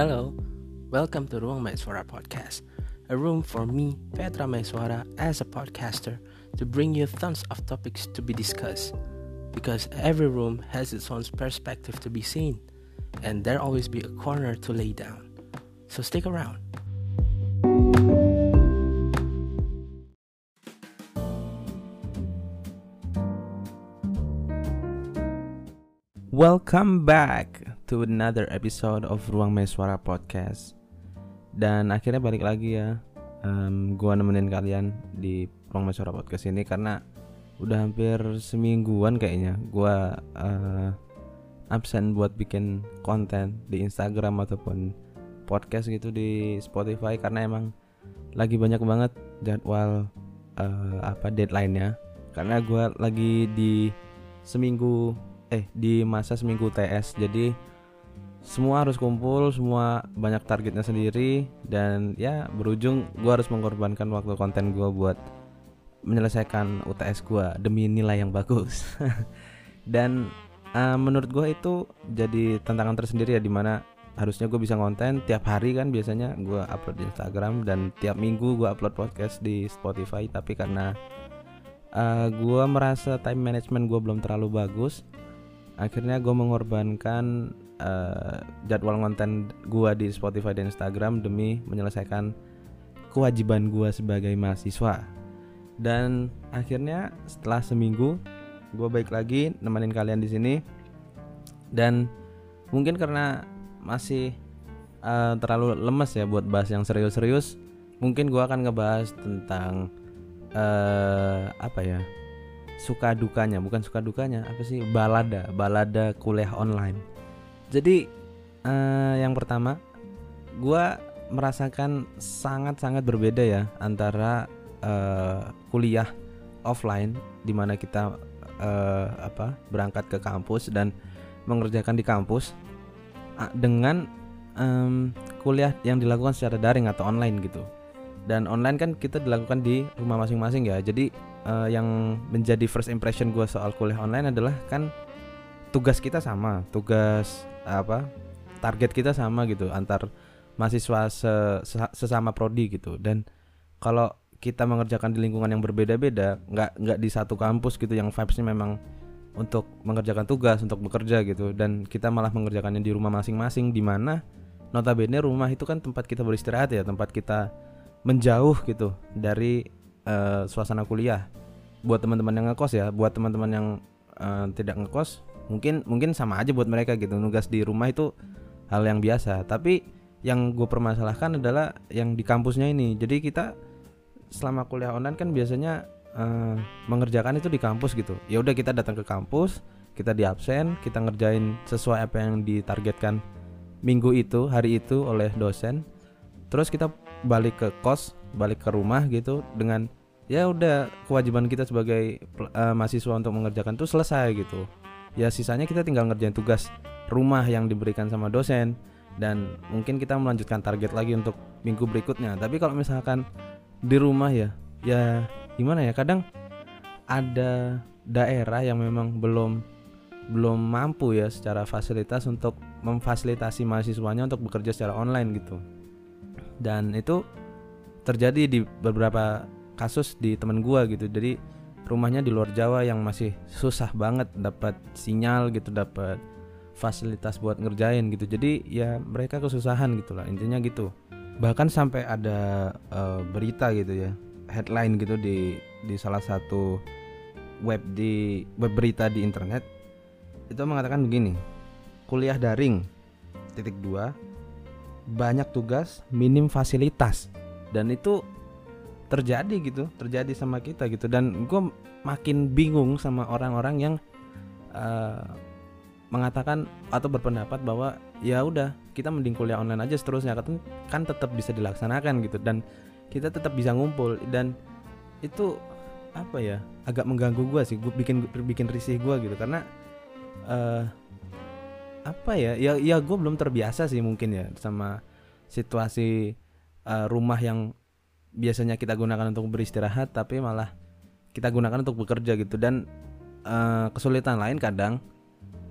Hello, welcome to Ruang Maiswara Podcast, a room for me, Petra Maiswara, as a podcaster, to bring you tons of topics to be discussed. Because every room has its own perspective to be seen, and there always be a corner to lay down. So stick around. Welcome back to another episode of Ruang Meswara Podcast. Dan akhirnya balik lagi ya, um, gua nemenin kalian di Ruang Meswara Podcast ini karena udah hampir semingguan kayaknya gua uh, absen buat bikin konten di Instagram ataupun podcast gitu di Spotify karena emang lagi banyak banget jadwal uh, apa deadline-nya karena gua lagi di seminggu eh di masa seminggu TS jadi semua harus kumpul semua banyak targetnya sendiri dan ya berujung gue harus mengorbankan waktu konten gue buat menyelesaikan UTS gue demi nilai yang bagus. Dan uh, menurut gue itu jadi tantangan tersendiri ya di mana harusnya gue bisa konten tiap hari kan biasanya gue upload di Instagram dan tiap minggu gue upload podcast di Spotify. Tapi karena uh, gue merasa time management gue belum terlalu bagus akhirnya gue mengorbankan uh, jadwal konten gua di Spotify dan Instagram demi menyelesaikan kewajiban gua sebagai mahasiswa. Dan akhirnya setelah seminggu gue baik lagi nemenin kalian di sini. Dan mungkin karena masih uh, terlalu lemes ya buat bahas yang serius-serius mungkin gue akan ngebahas tentang uh, apa ya suka dukanya. Bukan suka dukanya apa sih? Balada. Balada kuliah online jadi uh, yang pertama, gue merasakan sangat-sangat berbeda ya antara uh, kuliah offline di mana kita uh, apa berangkat ke kampus dan mengerjakan di kampus dengan um, kuliah yang dilakukan secara daring atau online gitu. Dan online kan kita dilakukan di rumah masing-masing ya. Jadi uh, yang menjadi first impression gue soal kuliah online adalah kan tugas kita sama, tugas apa target kita sama gitu antar mahasiswa se, sesama prodi gitu. Dan kalau kita mengerjakan di lingkungan yang berbeda-beda nggak nggak di satu kampus gitu yang vibesnya memang untuk mengerjakan tugas untuk bekerja gitu. Dan kita malah mengerjakannya di rumah masing-masing di mana notabene rumah itu kan tempat kita beristirahat ya tempat kita menjauh gitu dari uh, suasana kuliah. Buat teman-teman yang ngekos ya buat teman-teman yang uh, tidak ngekos mungkin mungkin sama aja buat mereka gitu. Nugas di rumah itu hal yang biasa. Tapi yang gue permasalahkan adalah yang di kampusnya ini. Jadi kita selama kuliah online kan biasanya uh, mengerjakan itu di kampus gitu. Ya udah kita datang ke kampus kita di absen kita ngerjain sesuai apa yang ditargetkan minggu itu hari itu oleh dosen. Terus kita balik ke kos balik ke rumah gitu dengan ya udah kewajiban kita sebagai uh, mahasiswa untuk mengerjakan itu selesai gitu ya sisanya kita tinggal ngerjain tugas rumah yang diberikan sama dosen. Dan mungkin kita melanjutkan target lagi untuk minggu berikutnya. Tapi kalau misalkan di rumah ya ya gimana ya? Kadang ada daerah yang memang belum belum mampu ya secara fasilitas untuk memfasilitasi mahasiswanya untuk bekerja secara online gitu. Dan itu terjadi di beberapa kasus di teman gua gitu. Jadi rumahnya di luar Jawa yang masih susah banget dapat sinyal gitu dapat fasilitas buat ngerjain gitu. Jadi ya mereka kesusahan gitulah intinya gitu. Bahkan sampai ada uh, berita gitu ya headline gitu di di salah satu web di web berita di internet itu mengatakan begini kuliah daring titik dua banyak tugas minim fasilitas. Dan itu terjadi gitu terjadi sama kita gitu. Dan gue makin bingung sama orang-orang yang uh, mengatakan atau berpendapat bahwa ya udah kita mending kuliah online aja seterusnya. Kan kan tetap bisa dilaksanakan gitu dan kita tetap bisa ngumpul. Dan itu apa ya agak mengganggu gue sih gue bikin bikin risih gue gitu. Karena uh, apa ya ya ya gue belum terbiasa sih mungkin ya sama situasi uh, rumah yang biasanya kita gunakan untuk beristirahat tapi malah kita gunakan untuk bekerja gitu. Dan uh, kesulitan lain kadang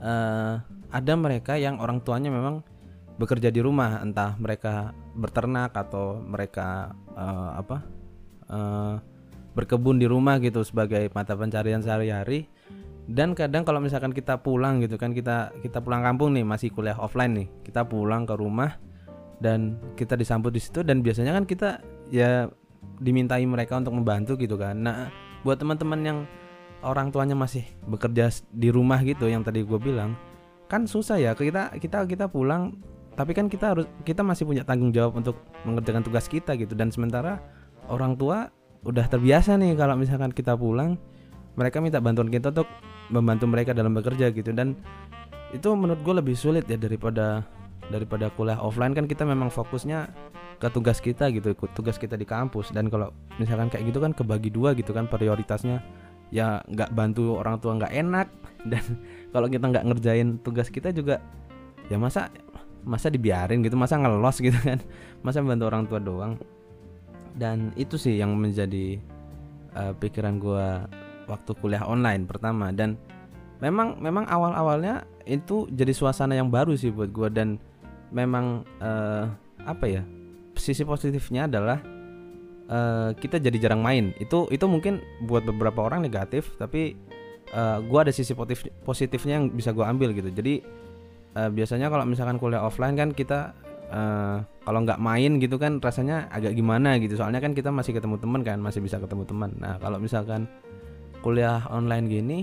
uh, ada mereka yang orang tuanya memang bekerja di rumah entah mereka berternak atau mereka uh, apa uh, berkebun di rumah gitu sebagai mata pencarian sehari-hari. Dan kadang kalau misalkan kita pulang gitu kan kita kita pulang kampung nih masih kuliah offline nih kita pulang ke rumah dan kita disambut di situ dan biasanya kan kita ya dimintai mereka untuk membantu gitu kan. Nah buat teman-teman yang orang tuanya masih bekerja di rumah gitu yang tadi gue bilang kan susah ya kita kita kita pulang tapi kan kita harus kita masih punya tanggung jawab untuk mengerjakan tugas kita gitu. Dan sementara orang tua udah terbiasa nih kalau misalkan kita pulang mereka minta bantuan kita untuk membantu mereka dalam bekerja gitu. Dan itu menurut gue lebih sulit ya daripada daripada kuliah offline kan kita memang fokusnya ke tugas kita gitu tugas kita di kampus. Dan kalau misalkan kayak gitu kan kebagi dua gitu kan prioritasnya ya nggak bantu orang tua nggak enak. Dan kalau kita nggak ngerjain tugas kita juga ya masa masa dibiarin gitu masa ngelos gitu kan. Masa bantu orang tua doang. Dan itu sih yang menjadi uh, pikiran gue waktu kuliah online pertama. Dan memang memang awal awalnya itu jadi suasana yang baru sih buat gue dan memang uh, apa ya sisi positifnya adalah uh, kita jadi jarang main. Itu itu mungkin buat beberapa orang negatif tapi uh, gue ada sisi positif positifnya yang bisa gue ambil gitu. Jadi uh, biasanya kalau misalkan kuliah offline kan kita uh, kalau nggak main gitu kan rasanya agak gimana gitu. Soalnya kan kita masih ketemu teman kan masih bisa ketemu teman. Nah kalau misalkan kuliah online gini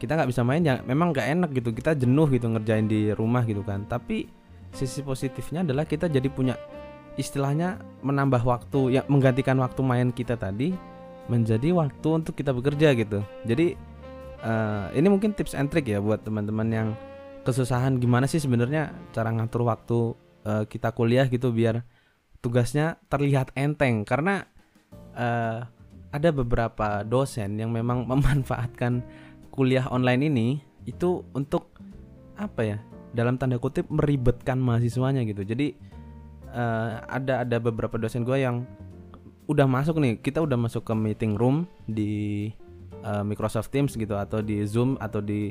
kita nggak bisa main ya memang nggak enak gitu. Kita jenuh gitu ngerjain di rumah gitu kan. Tapi sisi positifnya adalah kita jadi punya istilahnya menambah waktu yang menggantikan waktu main kita tadi menjadi waktu untuk kita bekerja gitu. Jadi uh, ini mungkin tips and trick ya buat teman-teman yang kesusahan gimana sih sebenarnya cara ngatur waktu uh, kita kuliah gitu biar tugasnya terlihat enteng. Karena uh, ada beberapa dosen yang memang memanfaatkan kuliah online ini itu untuk apa ya dalam tanda kutip meribetkan mahasiswanya gitu. Jadi uh, ada ada beberapa dosen gue yang udah masuk nih kita udah masuk ke meeting room di uh, Microsoft Teams gitu atau di Zoom atau di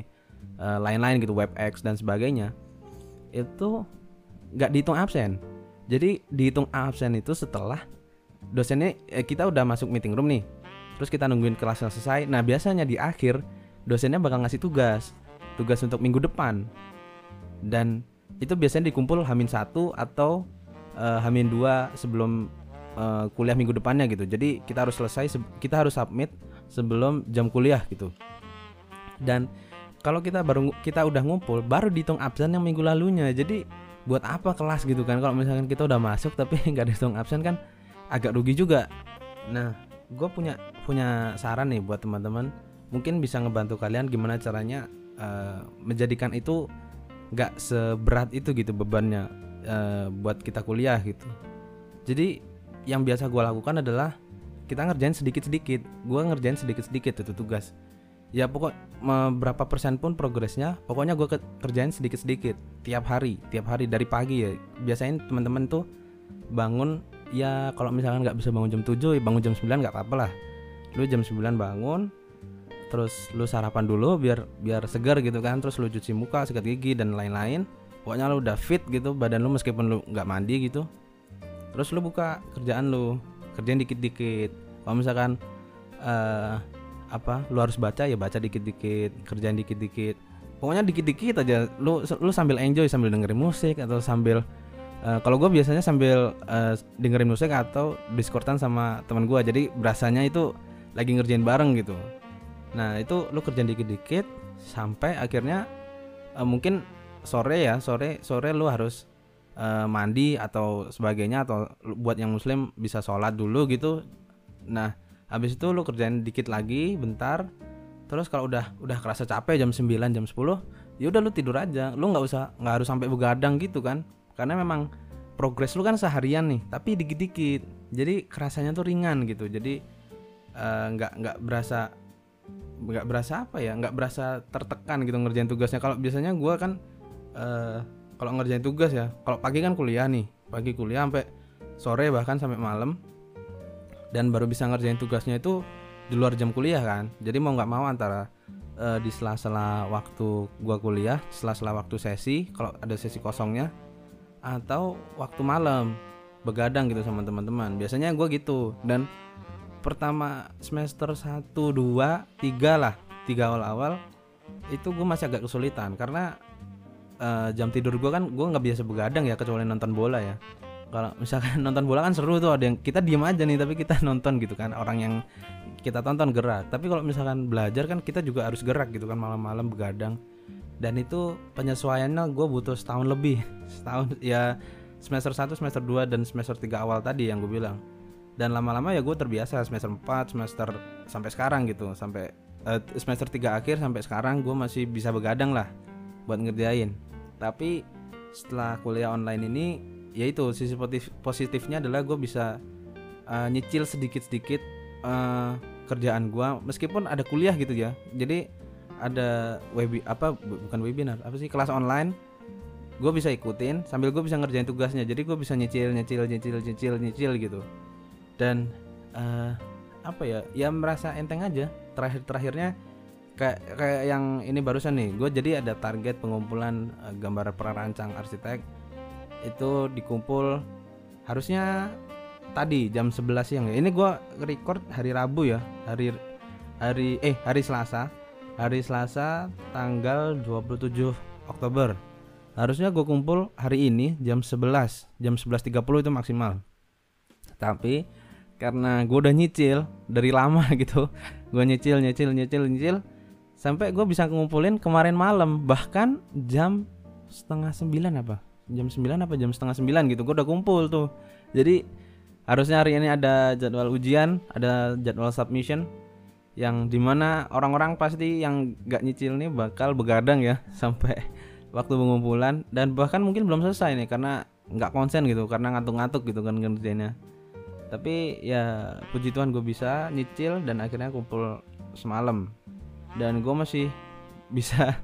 Eh, lain-lain uh, gitu WebEx dan sebagainya. Itu nggak dihitung absen. Jadi dihitung absen itu setelah dosennya eh, kita udah masuk meeting room nih. Terus kita nungguin kelasnya selesai. Nah biasanya di akhir dosennya bakal ngasih tugas. Tugas untuk minggu depan dan itu biasanya dikumpul hamin satu atau uh, hamin dua sebelum uh, kuliah minggu depannya gitu. Jadi kita harus selesai kita harus submit sebelum jam kuliah gitu. Dan kalau kita baru kita udah ngumpul baru dihitung absen yang minggu lalunya. Jadi buat apa kelas gitu kan? Kalau misalkan kita udah masuk tapi nggak dihitung absen kan agak rugi juga. Nah gue punya punya saran nih buat teman-teman. Mungkin bisa ngebantu kalian gimana caranya uh, menjadikan itu nggak seberat itu gitu bebannya uh, buat kita kuliah gitu. Jadi yang biasa gue lakukan adalah kita ngerjain sedikit-sedikit. Gue ngerjain sedikit-sedikit itu tugas. Ya pokok berapa persen pun progresnya pokoknya gue kerjain sedikit sedikit tiap hari tiap hari dari pagi ya. Biasanya teman-teman tuh bangun ya kalau misalkan nggak bisa bangun jam 7 ya bangun jam 9 nggak apa-apa lah. Lu jam 9 bangun terus lu sarapan dulu biar biar segar gitu kan terus lu cuci muka sikat gigi dan lain-lain. Pokoknya lu udah fit gitu badan lu meskipun lu nggak mandi gitu terus lu buka kerjaan lu kerjain dikit-dikit. Kalau misalkan uh, apa lu harus baca ya baca dikit-dikit kerjaan dikit-dikit. Pokoknya dikit-dikit aja. Lu lu sambil enjoy sambil dengerin musik atau sambil uh, kalau gue biasanya sambil uh, dengerin musik atau diskordan sama teman gue jadi berasanya itu lagi ngerjain bareng gitu nah itu lu kerjaan dikit-dikit sampai akhirnya uh, mungkin sore ya sore sore lu harus uh, mandi atau sebagainya atau buat yang muslim bisa sholat dulu gitu. Nah habis itu lu kerjain dikit lagi bentar. Terus kalau udah udah kerasa capek jam 9 jam 10 ya udah lu tidur aja. Lu nggak usah nggak harus sampai begadang gitu kan. Karena memang progres lu kan seharian nih tapi dikit-dikit. Jadi kerasanya tuh ringan gitu. Jadi eh, nggak uh, nggak berasa nggak berasa apa ya nggak berasa tertekan gitu ngerjain tugasnya. Kalau biasanya gue kan uh, kalau ngerjain tugas ya kalau pagi kan kuliah nih pagi kuliah sampai sore bahkan sampai malam. Dan baru bisa ngerjain tugasnya itu di luar jam kuliah kan. Jadi mau nggak mau antara uh, di sela-sela waktu gua kuliah sela-sela waktu sesi kalau ada sesi kosongnya atau waktu malam begadang gitu sama teman-teman. Biasanya gue gitu. Dan pertama semester 1 2 3 lah tiga awal-awal itu gue masih agak kesulitan karena uh, jam tidur gue kan gue nggak biasa begadang ya kecuali nonton bola ya. Kalau misalkan nonton bola kan seru tuh ada yang kita diem aja nih tapi kita nonton gitu kan orang yang kita tonton gerak. Tapi kalau misalkan belajar kan kita juga harus gerak gitu kan malam-malam begadang. Dan itu penyesuaiannya gue butuh setahun lebih. Setahun ya semester 1 semester 2 dan semester 3 awal tadi yang gue bilang dan lama-lama ya gue terbiasa semester 4 semester sampai sekarang gitu. Sampai uh, semester 3 akhir sampai sekarang gue masih bisa begadang lah buat ngerjain. Tapi setelah kuliah online ini ya itu sisi positif positifnya adalah gue bisa uh, nyicil sedikit-sedikit uh, kerjaan gue meskipun ada kuliah gitu ya. Jadi ada web apa bukan webinar apa sih kelas online. Gue bisa ikutin sambil gue bisa ngerjain tugasnya. Jadi gue bisa nyicil nyicil nyicil nyicil nyicil gitu dan uh, apa ya ya merasa enteng aja. Terakhir terakhirnya kayak kayak yang ini barusan nih gue jadi ada target pengumpulan uh, gambar perancang arsitek itu dikumpul harusnya tadi jam 11 siang ya. Ini gue record hari Rabu ya hari hari eh hari Selasa. Hari Selasa tanggal 27 Oktober. Harusnya gue kumpul hari ini jam 11 jam 11.30 itu maksimal. Tapi karena gue udah nyicil dari lama gitu. Gue nyicil nyicil nyicil nyicil sampai gue bisa ngumpulin kemarin malam bahkan jam setengah sembilan apa? Jam sembilan apa jam setengah sembilan gitu gue udah kumpul tuh. Jadi harusnya hari ini ada jadwal ujian ada jadwal submission yang di mana orang-orang pasti yang gak nyicil nih bakal begadang ya sampai waktu pengumpulan dan bahkan mungkin belum selesai nih karena nggak konsen gitu karena ngantuk-ngantuk gitu kan kerjanya tapi ya puji Tuhan gue bisa nyicil dan akhirnya kumpul semalam. Dan gue masih bisa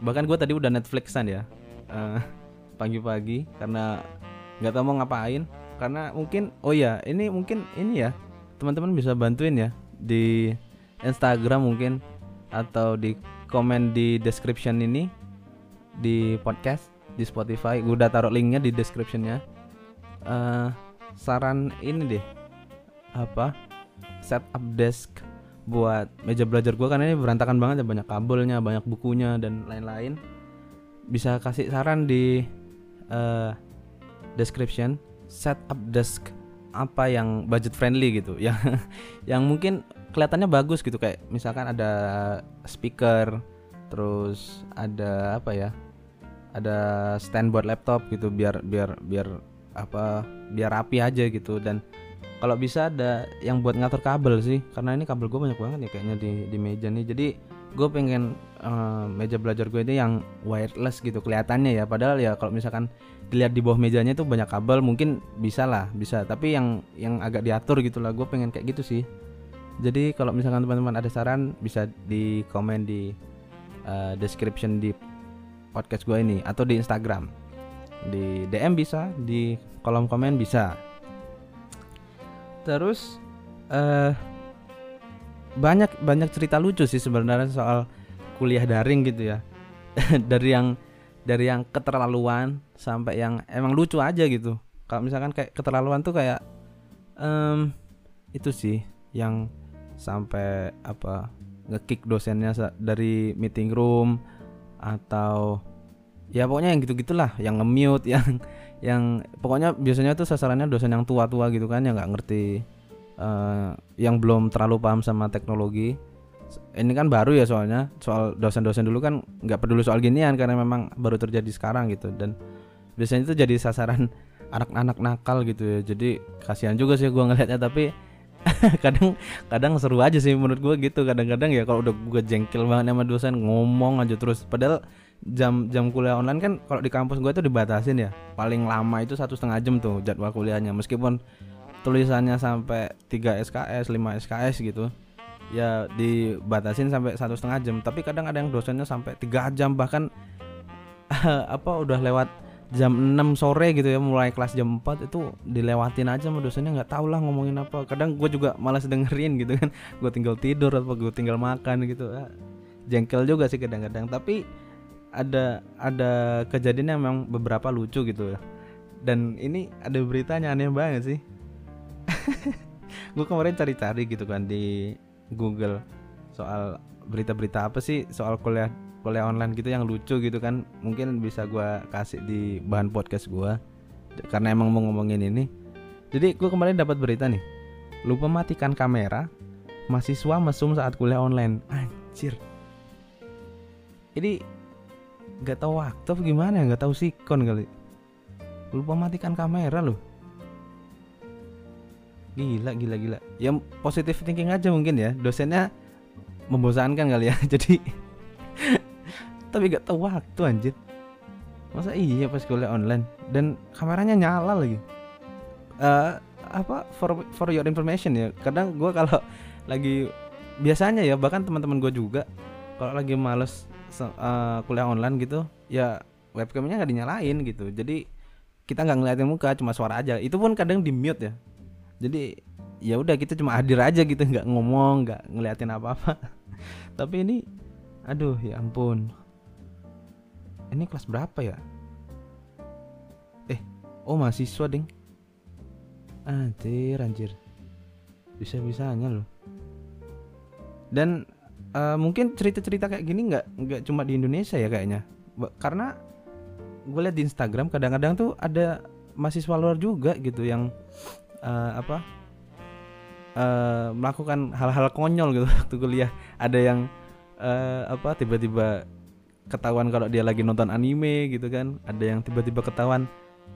bahkan gue tadi udah Netflixan ya eh, pagi-pagi karena nggak tahu mau ngapain. Karena mungkin oh ya ini mungkin ini ya teman-teman bisa bantuin ya di Instagram mungkin atau di komen di description ini di podcast di Spotify. Gue udah taruh linknya di descriptionnya. Uh, saran ini deh. Apa? Setup desk buat meja belajar gue karena ini berantakan banget ya banyak kabelnya banyak bukunya dan lain-lain. Bisa kasih saran di uh, description setup desk apa yang budget friendly gitu. Yang yang mungkin kelihatannya bagus gitu kayak misalkan ada speaker terus ada apa ya ada stand buat laptop gitu biar biar biar apa biar rapi aja gitu. Dan kalau bisa ada yang buat ngatur kabel sih karena ini kabel gue banyak banget ya kayaknya di di meja nih. Jadi gue pengen uh, meja belajar gue ini yang wireless gitu kelihatannya ya. Padahal ya kalau misalkan dilihat di bawah mejanya itu banyak kabel mungkin bisa lah bisa. Tapi yang yang agak diatur gitu lah gue pengen kayak gitu sih. Jadi kalau misalkan teman-teman ada saran bisa di komen di uh, description di podcast gue ini atau di Instagram di DM bisa di kolom komen bisa. Terus uh, banyak banyak cerita lucu sih sebenarnya soal kuliah daring gitu ya. Dari yang dari yang keterlaluan sampai yang emang lucu aja gitu. Kalau misalkan kayak keterlaluan tuh kayak um, itu sih yang sampai apa ngekick dosennya dari meeting room atau ya pokoknya yang gitu gitulah yang nge-mute yang yang pokoknya biasanya tuh sasarannya dosen yang tua-tua gitu kan yang nggak ngerti uh, yang belum terlalu paham sama teknologi. Ini kan baru ya soalnya soal dosen-dosen dulu kan nggak peduli soal ginian karena memang baru terjadi sekarang gitu. Dan biasanya itu jadi sasaran anak-anak nakal gitu ya. Jadi kasihan juga sih gue ngelihatnya tapi kadang kadang seru aja sih menurut gue gitu. Kadang-kadang ya kalau udah gue jengkel banget sama dosen ngomong aja terus. Padahal jam jam kuliah online kan kalau di kampus gue tuh dibatasin ya. Paling lama itu satu setengah jam tuh jadwal kuliahnya. Meskipun tulisannya sampai 3 SKS 5 SKS gitu ya dibatasin sampai satu setengah jam. Tapi kadang ada yang dosennya sampai tiga jam bahkan apa udah lewat jam 6 sore gitu ya mulai kelas jam 4 itu dilewatin aja sama dosennya nggak tahu lah ngomongin apa. Kadang gue juga malas dengerin gitu kan. Gue tinggal tidur atau gue tinggal makan gitu. Ah, jengkel juga sih kadang-kadang. Tapi ada ada kejadian yang memang beberapa lucu gitu ya. Dan ini ada beritanya aneh banget sih. Gue kemarin cari-cari gitu kan di Google soal berita-berita apa sih soal kuliah kuliah online gitu yang lucu gitu kan. Mungkin bisa gue kasih di bahan podcast gue karena emang mau ngomongin ini. Jadi gue kemarin dapat berita nih lupa matikan kamera mahasiswa mesum saat kuliah online. Anjir. Ini nggak tahu waktu apa gimana ya nggak tahu sikon kali. Lupa matikan kamera loh. Gila gila gila. Ya positif thinking aja mungkin ya. Dosennya membosankan kali ya jadi tapi gak tahu waktu anjir. Masa iya pas kuliah online? Dan kameranya nyala lagi. Uh, apa for for your information ya. Kadang gue kalau lagi biasanya ya bahkan teman-teman gue juga kalau lagi males uh, kuliah online gitu ya webcamnya nggak dinyalain gitu. Jadi kita nggak ngeliatin muka cuma suara aja. Itu pun kadang di mute ya. Jadi ya udah kita cuma hadir aja gitu nggak ngomong nggak ngeliatin apa-apa. Tapi ini aduh ya ampun. Ini kelas berapa ya? Eh oh mahasiswa ding. Anjir anjir. Bisa bisanya loh. Dan uh, mungkin cerita-cerita kayak gini nggak nggak cuma di Indonesia ya kayaknya. Karena gue lihat di Instagram kadang-kadang tuh ada mahasiswa luar juga gitu yang uh, apa uh, melakukan hal-hal konyol gitu waktu kuliah. Ada yang uh, apa tiba-tiba ketahuan kalau dia lagi nonton anime gitu kan. Ada yang tiba-tiba ketahuan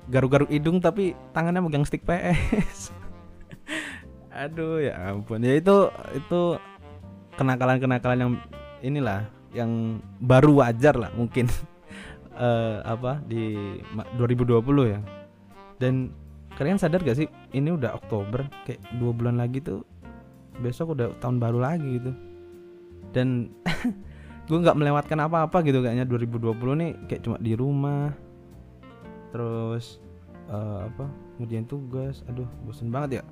garuk-garuk hidung tapi tangannya megang stick PS. Aduh ya ampun. Ya itu itu kenakalan-kenakalan yang inilah yang baru wajar lah mungkin. Uh, apa di 2020 ya. Dan kalian sadar gak sih ini udah Oktober kayak dua bulan lagi tuh besok udah tahun baru lagi gitu. Dan gue nggak melewatkan apa-apa gitu kayaknya 2020 nih kayak cuma di rumah. Terus uh, apa ngerjain tugas aduh bosen banget ya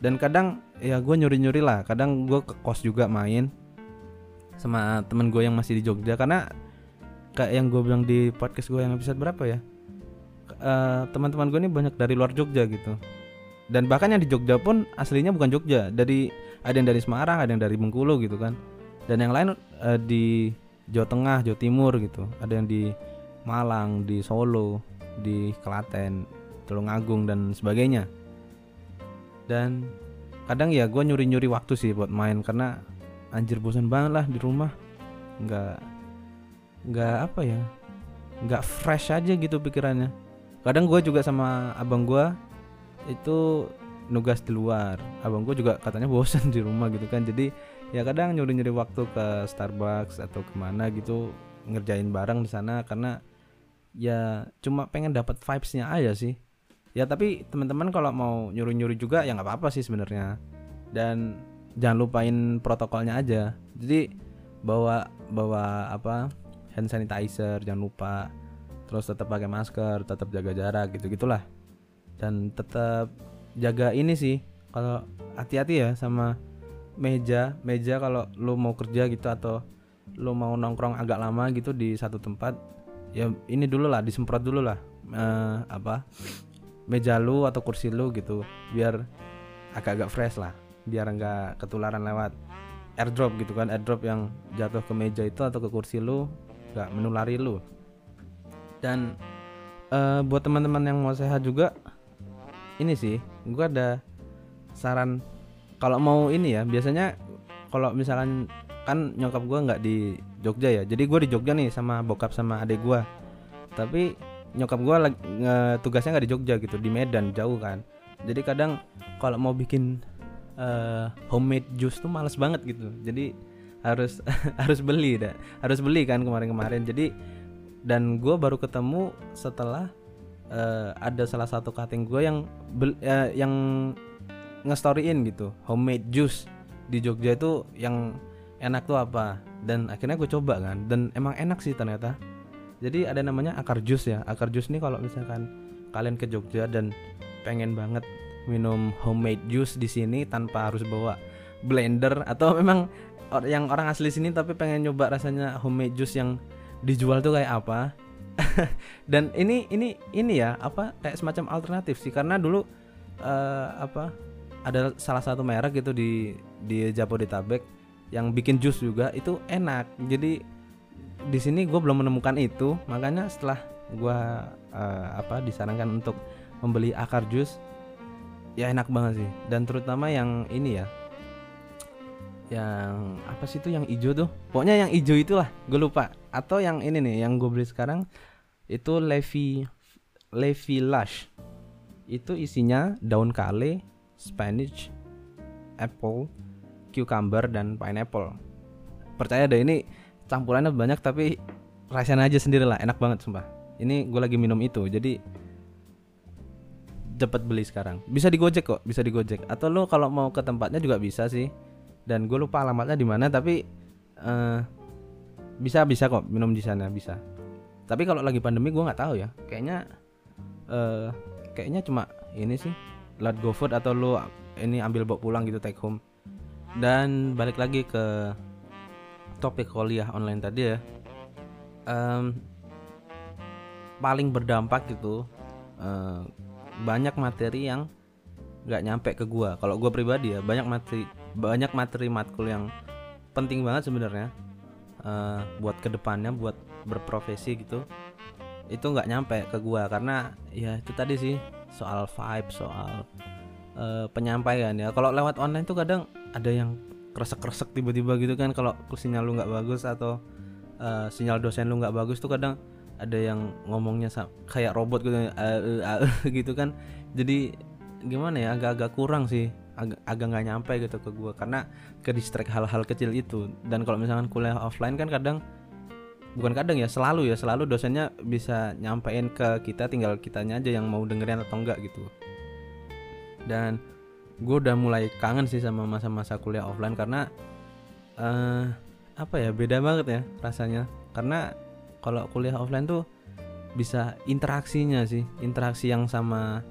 dan kadang ya gue nyuri-nyuri lah. Kadang gue ke kos juga main sama temen gue yang masih di Jogja. Karena kayak yang gue bilang di podcast gue yang episode berapa ya? Uh, teman-teman gue ini banyak dari luar Jogja gitu. Dan bahkan yang di Jogja pun aslinya bukan Jogja. Dari ada yang dari Semarang ada yang dari Bengkulu gitu kan. Dan yang lain uh, di Jawa Tengah Jawa Timur gitu. Ada yang di Malang di Solo di Klaten Tulungagung dan sebagainya dan kadang ya gue nyuri nyuri waktu sih buat main karena anjir bosan banget lah di rumah. Nggak nggak apa ya nggak fresh aja gitu pikirannya. Kadang gue juga sama abang gue itu nugas di luar. Abang gue juga katanya bosan di rumah gitu kan. Jadi ya kadang nyuri-nyuri waktu ke Starbucks atau ke mana gitu ngerjain bareng di sana karena ya cuma pengen dapat vibesnya aja sih ya tapi teman-teman kalau mau nyuri-nyuri juga ya nggak apa-apa sih sebenarnya. Dan jangan lupain protokolnya aja. Jadi bawa bawa apa hand sanitizer jangan lupa. Terus tetap pakai masker tetap jaga jarak gitu gitulah dan tetap jaga ini sih kalau hati-hati ya sama meja. Meja kalau lu mau kerja gitu atau lu mau nongkrong agak lama gitu di satu tempat ya ini dulu lah disemprot dulu lah. Uh, apa meja lu atau kursi lu gitu biar agak-agak fresh lah biar nggak ketularan lewat airdrop gitu kan airdrop yang jatuh ke meja itu atau ke kursi lu nggak menulari lu. Dan uh, buat teman-teman yang mau sehat juga ini sih gua ada saran kalau mau ini ya biasanya kalau misalkan kan nyokap gue nggak di Jogja ya jadi gue di Jogja nih sama bokap sama adik gue tapi nyokap gue lagi tugasnya nggak di Jogja gitu di Medan jauh kan. Jadi kadang kalau mau bikin uh, homemade juice tuh males banget gitu. Jadi harus harus beli dah harus beli kan kemarin-kemarin. Jadi dan gue baru ketemu setelah uh, ada salah satu cutting gue yang uh, yang ngestoryin gitu homemade juice di Jogja itu yang enak tuh apa. Dan akhirnya gue coba kan dan emang enak sih ternyata jadi ada namanya akar jus ya. Akar jus nih kalau misalkan kalian ke Jogja dan pengen banget minum homemade juice di sini tanpa harus bawa blender atau memang yang orang asli sini tapi pengen nyoba rasanya homemade juice yang dijual tuh kayak apa. Dan ini ini ini ya apa kayak semacam alternatif sih. Karena dulu uh, apa ada salah satu merek gitu di di Jabodetabek yang bikin jus juga itu enak. Jadi di sini gue belum menemukan itu. Makanya setelah gue uh, apa disarankan untuk membeli akar jus ya enak banget sih. Dan terutama yang ini ya. Yang apa sih itu yang hijau tuh? Pokoknya yang hijau itulah gue lupa. Atau yang ini nih yang gue beli sekarang itu Levi Levi Lush. Itu isinya daun kale spinach apple cucumber dan pineapple. Percaya deh ini campurannya banyak tapi rasanya aja sendiri lah enak banget sumpah. Ini gue lagi minum itu jadi cepet beli sekarang. Bisa digojek kok bisa digojek. Atau lo kalau mau ke tempatnya juga bisa sih. Dan gue lupa alamatnya di mana tapi uh, bisa bisa kok minum di sana bisa. Tapi kalau lagi pandemi gue nggak tahu ya. Kayaknya uh, kayaknya cuma ini sih lewat GoFood atau lu ini ambil bawa pulang gitu take home. Dan balik lagi ke topik kuliah online tadi ya. Um, paling berdampak gitu uh, banyak materi yang nggak nyampe ke gua. Kalau gua pribadi ya banyak materi banyak materi matkul yang penting banget sebenarnya uh, buat ke depannya buat berprofesi gitu. Itu nggak nyampe ke gua karena ya itu tadi sih soal vibe soal uh, penyampaian ya. Kalau lewat online tuh kadang ada yang kresek-kresek tiba-tiba gitu kan kalau sinyal lu nggak bagus atau uh, sinyal dosen lu nggak bagus tuh kadang ada yang ngomongnya kayak robot gitu uh, uh, gitu kan. Jadi gimana ya agak-agak kurang sih agak nggak nyampe gitu ke gue karena ke distract hal-hal kecil itu. Dan kalau misalkan kuliah offline kan kadang bukan kadang ya selalu ya selalu dosennya bisa nyampein ke kita tinggal kitanya aja yang mau dengerin atau enggak gitu. Dan gue udah mulai kangen sih sama masa-masa kuliah offline karena uh, apa ya beda banget ya rasanya. Karena kalau kuliah offline tuh bisa interaksinya sih interaksi yang sama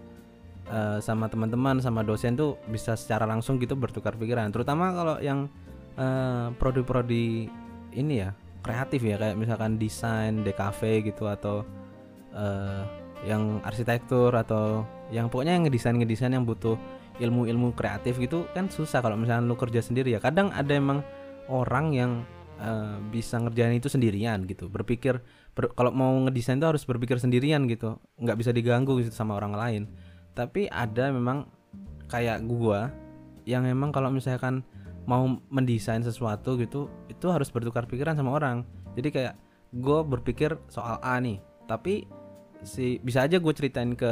uh, sama teman-teman sama dosen tuh bisa secara langsung gitu bertukar pikiran. Terutama kalau yang uh, prodi-prodi ini ya kreatif ya kayak misalkan desain DKV gitu atau uh, yang arsitektur atau yang pokoknya yang ngedesain ngedesain yang butuh ilmu-ilmu kreatif gitu kan susah kalau misalnya lu kerja sendiri ya. Kadang ada emang orang yang uh, bisa ngerjain itu sendirian gitu. Berpikir ber, kalau mau ngedesain itu harus berpikir sendirian gitu. Nggak bisa diganggu gitu sama orang lain. Tapi ada memang kayak gua yang emang kalau misalkan mau mendesain sesuatu gitu itu harus bertukar pikiran sama orang. Jadi kayak gue berpikir soal A nih. Tapi si bisa aja gue ceritain ke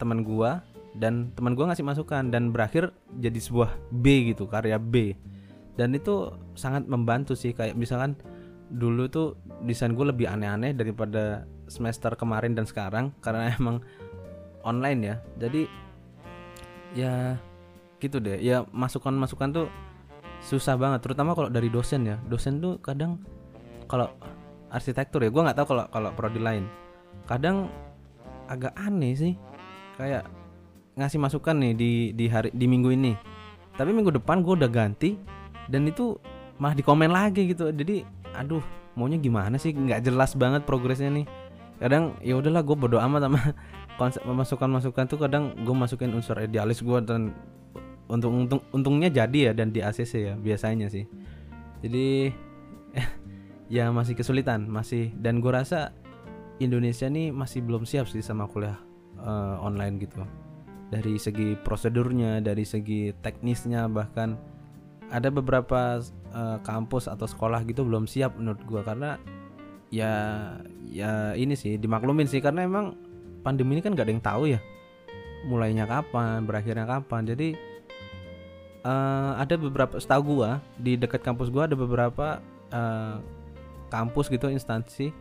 teman gue dan teman gue ngasih masukan dan berakhir jadi sebuah B gitu karya B. Dan itu sangat membantu sih kayak misalkan dulu tuh desain gue lebih aneh-aneh daripada semester kemarin dan sekarang karena emang online ya. Jadi ya gitu deh. Ya masukan-masukan tuh susah banget terutama kalau dari dosen ya. Dosen tuh kadang kalau arsitektur ya gue nggak tahu kalau kalau prodi lain. Kadang agak aneh sih. Kayak ngasih masukan nih di di hari di minggu ini. Tapi minggu depan gue udah ganti dan itu malah di komen lagi gitu. Jadi aduh maunya gimana sih? Nggak jelas banget progresnya nih. Kadang ya udahlah gue bodo amat sama konsep masukan masukan tuh kadang gue masukin unsur idealis gue dan untung untung untungnya jadi ya dan di ACC ya biasanya sih. Jadi ya masih kesulitan masih dan gue rasa Indonesia nih masih belum siap sih sama kuliah uh, online gitu dari segi prosedurnya dari segi teknisnya bahkan ada beberapa uh, kampus atau sekolah gitu belum siap menurut gue karena ya ya ini sih dimaklumin sih karena emang pandemi ini kan gak ada yang tahu ya mulainya kapan berakhirnya kapan. Jadi uh, ada beberapa setahu gua di dekat kampus gua ada beberapa uh, kampus gitu instansi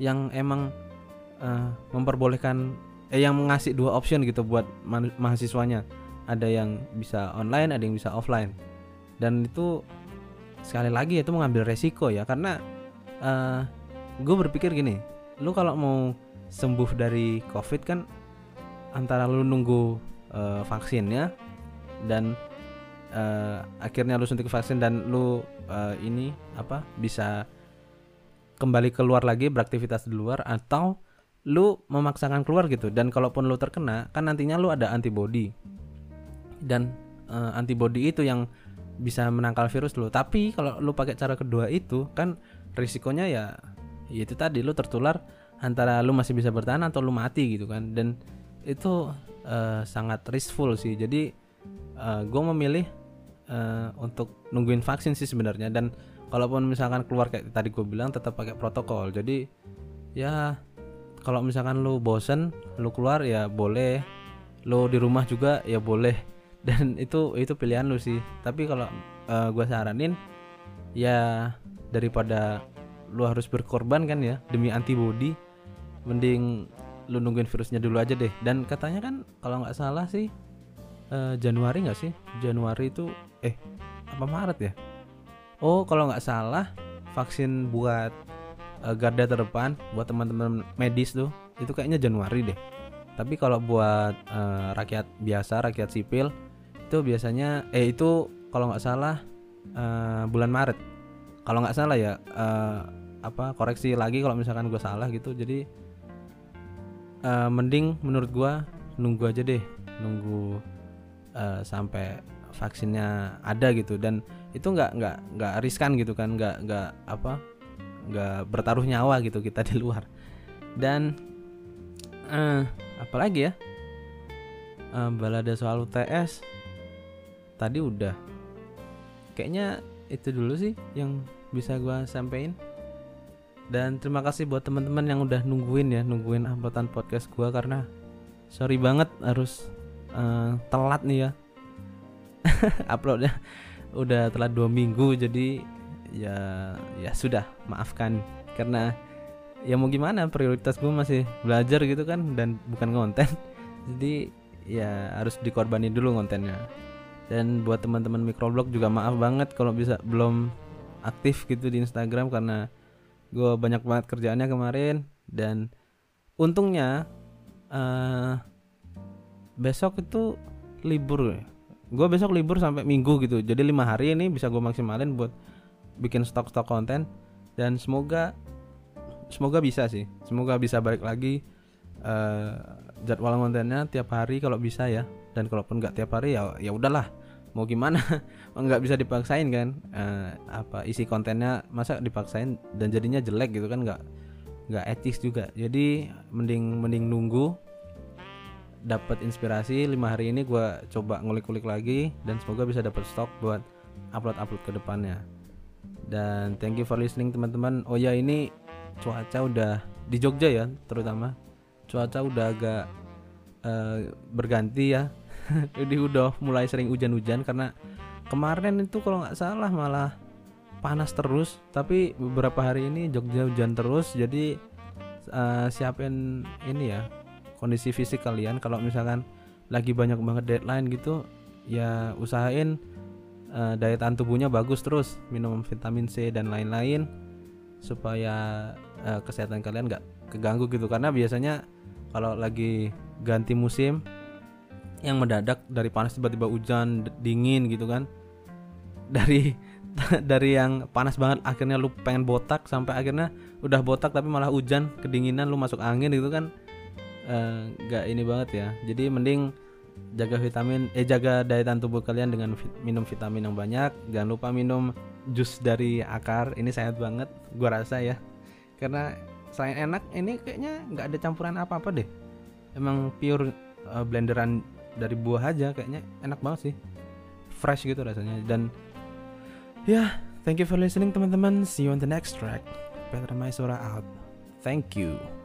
yang emang uh, memperbolehkan eh yang ngasih dua option gitu buat ma mahasiswanya. Ada yang bisa online ada yang bisa offline. Dan itu sekali lagi itu mengambil resiko ya karena uh, gue berpikir gini lu kalau mau sembuh dari covid kan antara lu nunggu uh, vaksinnya dan uh, akhirnya lu suntik vaksin dan lu uh, ini apa bisa kembali keluar lagi beraktivitas di luar atau lu memaksakan keluar gitu. Dan kalaupun lu terkena kan nantinya lu ada antibody. Dan uh, antibody itu yang bisa menangkal virus lu. Tapi kalau lu pakai cara kedua itu kan risikonya ya, ya itu tadi lu tertular antara lu masih bisa bertahan atau lu mati gitu kan. Dan itu uh, sangat riskful sih. Jadi uh, eh, gue memilih uh, untuk nungguin vaksin sih sebenarnya. Dan kalaupun misalkan keluar kayak tadi gue bilang tetap pakai protokol. Jadi ya kalau misalkan lu bosen lu keluar ya boleh. Lu di rumah juga ya boleh. Dan itu itu pilihan lu sih. Tapi kalau uh, gue saranin ya daripada lu harus berkorban kan ya demi antibody mending lu nungguin virusnya dulu aja deh. Dan katanya kan kalau nggak salah sih uh, Januari nggak sih? Januari itu eh apa Maret ya? Oh kalau nggak salah vaksin buat uh, garda terdepan buat teman-teman medis tuh itu kayaknya Januari deh. Tapi kalau buat uh, rakyat biasa rakyat sipil itu biasanya eh itu kalau nggak salah uh, bulan Maret. Kalau nggak salah ya uh, apa koreksi lagi kalau misalkan gue salah gitu. Jadi uh, mending menurut gua nunggu aja deh nunggu uh, sampai vaksinnya ada gitu. Dan itu nggak nggak nggak riskan gitu kan nggak nggak apa nggak bertaruh nyawa gitu kita di luar. Dan uh, apalagi ya? Uh, balada soal UTS tadi udah. Kayaknya itu dulu sih yang bisa gua sampein. Dan terima kasih buat teman-teman yang udah nungguin ya nungguin uploadan podcast gua karena sorry banget harus uh, telat nih ya. Uploadnya udah telat dua minggu jadi ya ya sudah maafkan. Karena ya mau gimana prioritas gue masih belajar gitu kan dan bukan konten jadi ya harus dikorbanin dulu kontennya dan buat teman-teman microblog juga maaf banget kalau bisa belum aktif gitu di Instagram karena gue banyak banget kerjaannya kemarin. Dan untungnya uh, besok itu libur. Gue besok libur sampai minggu gitu. Jadi lima hari ini bisa gue maksimalin buat bikin stok-stok konten dan semoga semoga bisa sih. Semoga bisa balik lagi uh, jadwal kontennya tiap hari kalau bisa ya. Dan kalaupun nggak tiap hari ya ya udahlah. Mau gimana? Nggak bisa dipaksain kan? Uh, apa isi kontennya masa dipaksain dan jadinya jelek gitu kan? Nggak nggak etis juga. Jadi mending mending nunggu. Dapat inspirasi lima hari ini gue coba ngulik-ngulik lagi dan semoga bisa dapat stok buat upload-upload ke depannya dan thank you for listening teman-teman. Oh ya ini cuaca udah di Jogja ya terutama. Cuaca udah agak uh, berganti ya. Jadi udah mulai sering hujan-hujan karena kemarin itu kalau nggak salah malah panas terus. Tapi beberapa hari ini Jogja hujan terus. Jadi uh, siapin ini ya kondisi fisik kalian. Kalau misalkan lagi banyak banget deadline gitu ya usahain uh, daya tahan tubuhnya bagus terus minum vitamin C dan lain-lain supaya uh, kesehatan kalian nggak keganggu gitu. Karena biasanya kalau lagi ganti musim yang mendadak dari panas tiba-tiba hujan dingin gitu kan. Dari dari yang panas banget akhirnya lu pengen botak sampai akhirnya udah botak tapi malah hujan kedinginan lu masuk angin gitu kan. Eh, nggak uh, ini banget ya. Jadi mending jaga vitamin eh jaga daya tahan tubuh kalian dengan vit, minum vitamin yang banyak. Jangan lupa minum jus dari akar ini sehat banget gua rasa ya. Karena selain enak ini kayaknya nggak ada campuran apa-apa deh. Emang pure uh, blenderan dari buah aja kayaknya enak banget sih. Fresh gitu rasanya. Dan ya yeah, thank you for listening teman-teman. See you on the next track. Petra Maisora out. Thank you